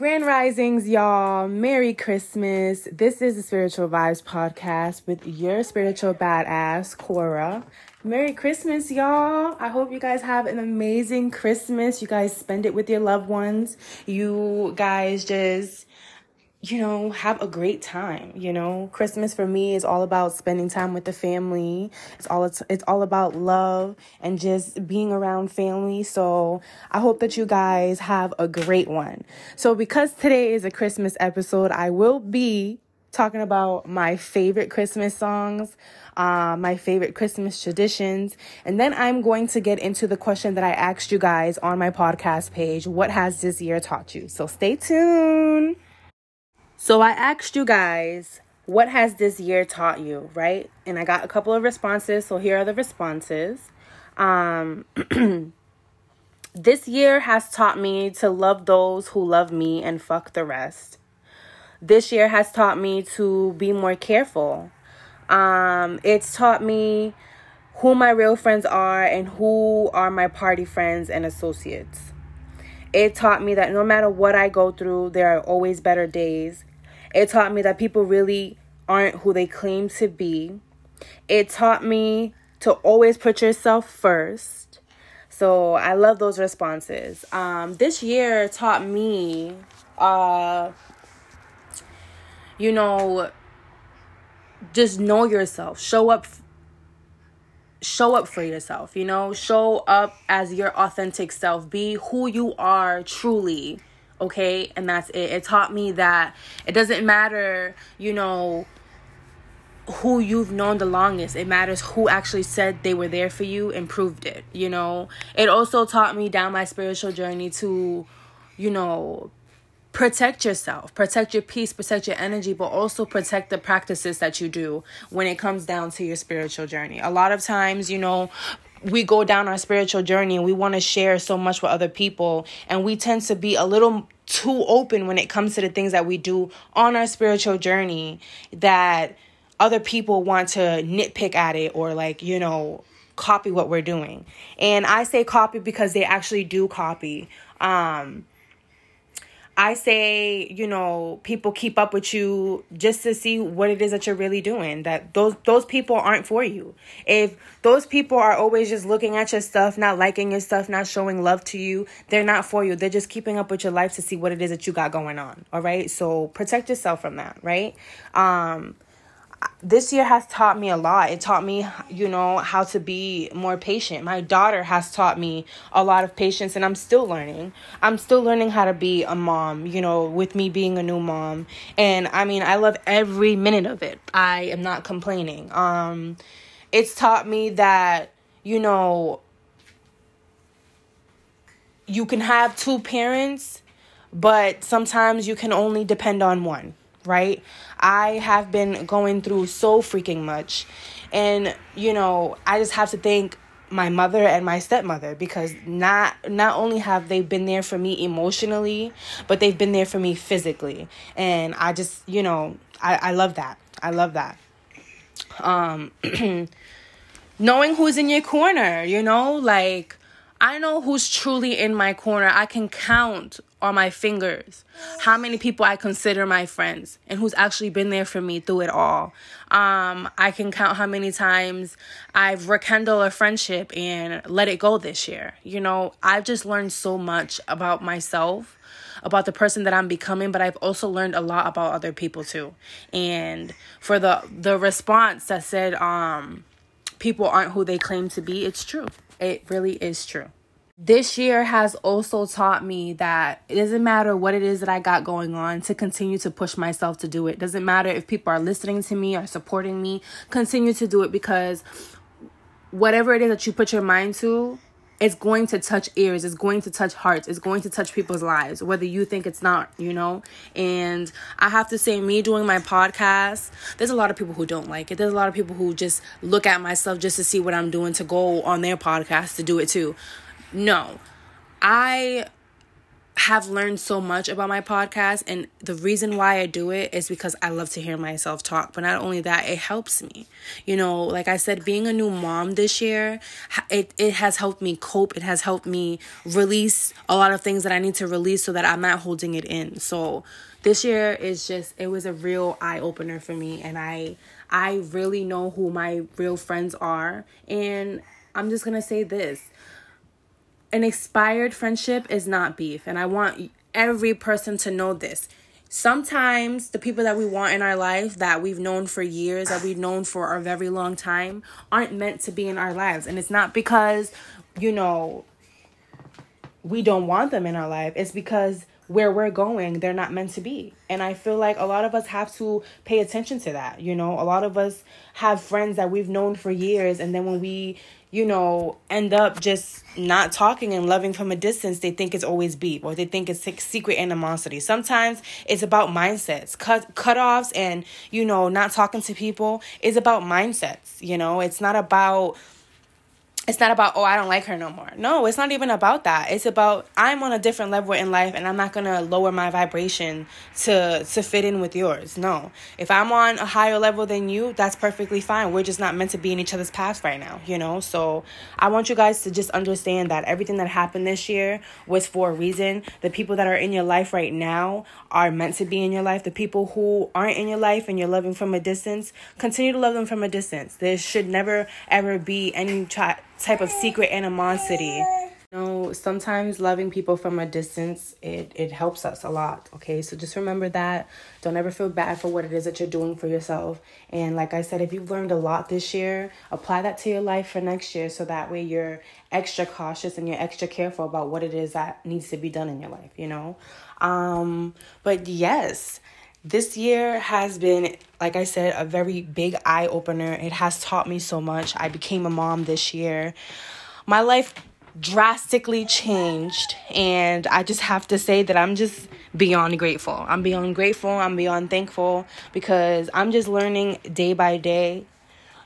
Grand Risings, y'all. Merry Christmas. This is the Spiritual Vibes podcast with your spiritual badass, Cora. Merry Christmas, y'all. I hope you guys have an amazing Christmas. You guys spend it with your loved ones. You guys just you know, have a great time. You know, Christmas for me is all about spending time with the family. It's all it's, it's all about love and just being around family. So I hope that you guys have a great one. So because today is a Christmas episode, I will be talking about my favorite Christmas songs, uh, my favorite Christmas traditions, and then I'm going to get into the question that I asked you guys on my podcast page. What has this year taught you? So stay tuned. So I asked you guys, what has this year taught you, right? And I got a couple of responses. So here are the responses. Um, this year has taught me to love those who love me and fuck the rest. This year has taught me to be more careful. Um, it's taught me who my real friends are and who are my party friends and associates. It taught me that no matter what I go through, there are always better days it taught me that people really aren't who they claim to be. It taught me to always put yourself first. So I love those responses. Um, this year taught me, uh, you know, just know yourself. Show up. Show up for yourself. You know, show up as your authentic self. Be who you are truly okay? And that's it. It taught me that it doesn't matter you know who you've known the longest. It matters who actually said they were there for you and proved it you know? It also taught me down my spiritual journey to you know protect yourself protect your peace protect your energy but also protect the practices that you do when it comes down to your spiritual journey. A lot of times you know we go down our spiritual journey and we want to share so much with other people and we tend to be a little too open when it comes to the things that we do on our spiritual journey that other people want to nitpick at it or like you know copy what we're doing. And i say copy because they actually do copy. Um I say, you know, people keep up with you just to see what it is that you're really doing. That those those people aren't for you. If those people are always just looking at your stuff, not liking your stuff, not showing love to you, they're not for you. They're just keeping up with your life to see what it is that you got going on. All right? So protect yourself from that, right? Um this year has taught me a lot. It taught me, you know, how to be more patient. My daughter has taught me a lot of patience, and I'm still learning. I'm still learning how to be a mom, you know, with me being a new mom. And I mean, I love every minute of it. I am not complaining. Um, it's taught me that, you know, you can have two parents, but sometimes you can only depend on one right? I have been going through so freaking much. And, you know, I just have to thank my mother and my stepmother because not not only have they been there for me emotionally, but they've been there for me physically. And I just, you know, I, I love that. I love that. Um knowing who's in your corner, you know, like I know who's truly in my corner. I can count on my fingers how many people I consider my friends and who's actually been there for me through it all. Um, I can count how many times I've rekindled a friendship and let it go this year. You know, I've just learned so much about myself about the person that I'm becoming, but I've also learned a lot about other people too. And for the the response that said um people aren't who they claim to be, it's true. It really is true. This year has also taught me that it doesn't matter what it is that I got going on to continue to push myself to do it. Doesn't matter if people are listening to me or supporting me, continue to do it because whatever it is that you put your mind to, it's going to touch ears, it's going to touch hearts, it's going to touch people's lives, whether you think it's not, you know? And I have to say, me doing my podcast, there's a lot of people who don't like it. There's a lot of people who just look at myself just to see what I'm doing to go on their podcast to do it too. No. I have learned so much about my podcast and the reason why I do it is because I love to hear myself talk but not only that it helps me. You know like I said being a new mom this year it it has helped me cope it has helped me release a lot of things that I need to release so that I'm not holding it in. So this year is just it was a real eye opener for me and I I really know who my real friends are and I'm just going to say this an expired friendship is not beef. And I want every person to know this. Sometimes the people that we want in our life that we've known for years, that we've known for a very long time, aren't meant to be in our lives. And it's not because, you know, we don't want them in our life. It's because where we're going, they're not meant to be. And I feel like a lot of us have to pay attention to that. You know, a lot of us have friends that we've known for years, and then when we, you know, end up just not talking and loving from a distance, they think it's always beef or they think it's secret animosity. Sometimes it's about mindsets. Cut cutoffs and, you know, not talking to people is about mindsets, you know. It's not about it's not about oh i don't like her no more. No it's not even about that. It's about i'm on a different level in life and i'm not gonna lower my vibration to to fit in with yours. No. If i'm on a higher level than you that's perfectly fine. We're just not meant to be in each other's paths right now you know? So i want you guys to just understand that everything that happened this year was for a reason. The people that are in your life right now are meant to be in your life. The people who aren't in your life and you're loving from a distance continue to love them from a distance. There should never ever be any try type of secret animosity. You know, sometimes loving people from a distance, it, it helps us a lot, okay? So just remember that. Don't ever feel bad for what it is that you're doing for yourself. And like I said, if you've learned a lot this year, apply that to your life for next year so that way you're extra cautious and you're extra careful about what it is that needs to be done in your life, you know? Um, but yes, this year has been like i said a very big eye opener it has taught me so much. I became a mom this year. My life drastically changed and i just have to say that i'm just beyond grateful. I'm beyond grateful. I'm beyond thankful because i'm just learning day by day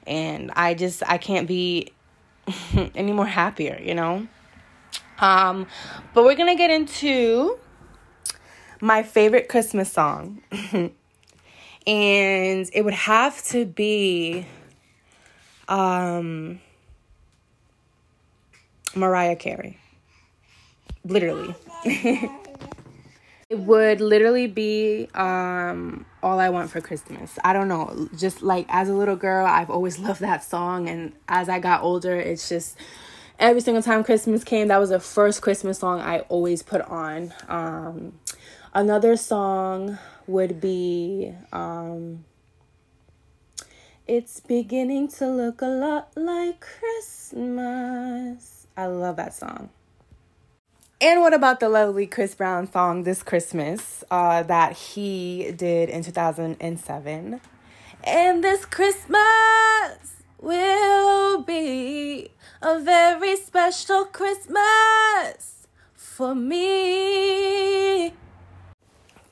and i just i can't be any more happier you know? Um but we're gonna get into my favorite Christmas song. and it would have to be um Mariah Carey. Literally. it would literally be um all I want for Christmas. I don't know, just like as a little girl, I've always loved that song and as I got older, it's just every single time Christmas came, that was the first Christmas song I always put on. Um Another song would be um, It's beginning to look a lot like Christmas. I love that song. And what about the lovely Chris Brown song This Christmas uh, that he did in 2007? And this Christmas will be a very special Christmas for me.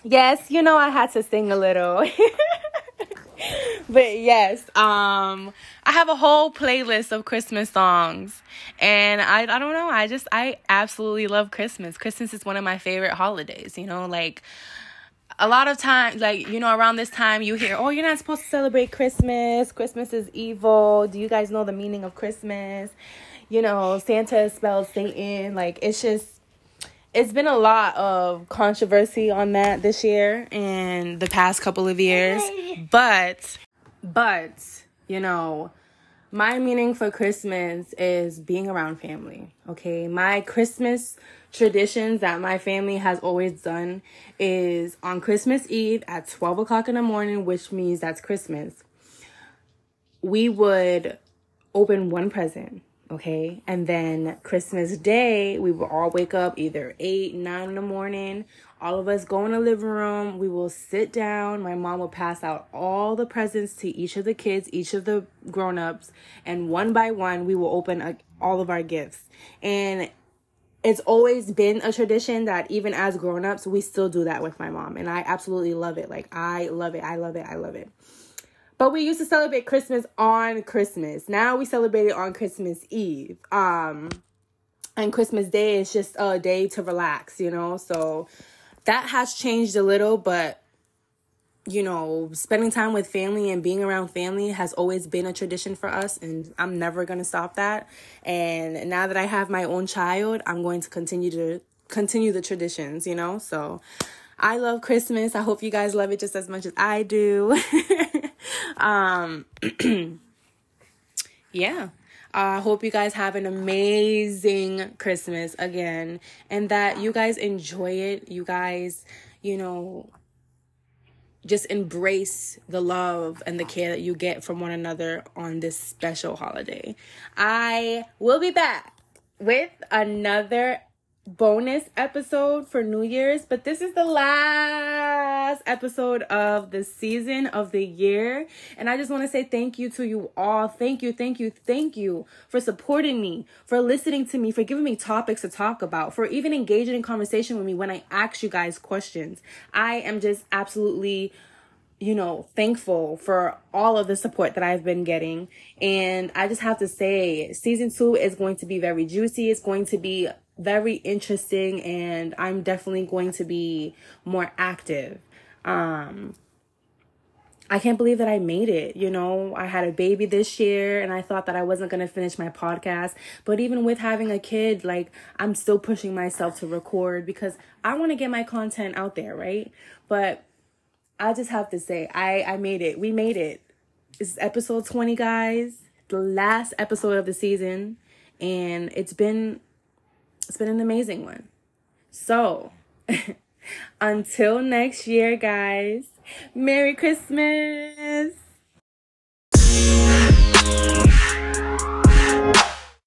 Yes, you know I had to sing a little. but yes, um I have a whole playlist of Christmas songs. And I I don't know, I just I absolutely love Christmas. Christmas is one of my favorite holidays, you know, like a lot of times, like you know around this time you hear oh you're not supposed to celebrate christmas christmas is evil do you guys know the meaning of christmas you know santa spells satan like it's just it's been a lot of controversy on that this year and the past couple of years. But, but, you know, my meaning for Christmas is being around family. Okay. My Christmas traditions that my family has always done is on Christmas Eve at 12 o'clock in the morning, which means that's Christmas. We would open one present okay? And then christmas day we will all wake up either 8 9 in the morning all of us go in the living room we will sit down my mom will pass out all the presents to each of the kids each of the grown-ups and one by one we will open all of our gifts. And it's always been a tradition that even as grown-ups we still do that with my mom and i absolutely love it. Like i love it i love it i love it but we used to celebrate Christmas on Christmas. Now we celebrate it on Christmas Eve. Um and Christmas Day is just a day to relax, you know? So that has changed a little, but you know, spending time with family and being around family has always been a tradition for us, and I'm never gonna stop that. And now that I have my own child, I'm going to continue to continue the traditions, you know? So I love Christmas. I hope you guys love it just as much as I do. um yeah. I uh, hope you guys have an amazing Christmas again and that you guys enjoy it. You guys, you know, just embrace the love and the care that you get from one another on this special holiday. I will be back with another bonus episode for New Year's, but this is the last episode of the season of the year. And I just want to say thank you to you all. Thank you, thank you, thank you for supporting me, for listening to me, for giving me topics to talk about, for even engaging in conversation with me when I ask you guys questions. I am just absolutely you know, thankful for all of the support that I've been getting. And I just have to say, season two is going to be very juicy. It's going to be very interesting and I'm definitely going to be more active. Um I can't believe that I made it. You know, I had a baby this year and I thought that I wasn't going to finish my podcast. But even with having a kid, like, I'm still pushing myself to record because I want to get my content out there, right? But I just have to say, I, I made it. We made it. It's episode 20, guys, the last episode of the season. And it's been it's been an amazing one. So, until next year, guys, Merry Christmas.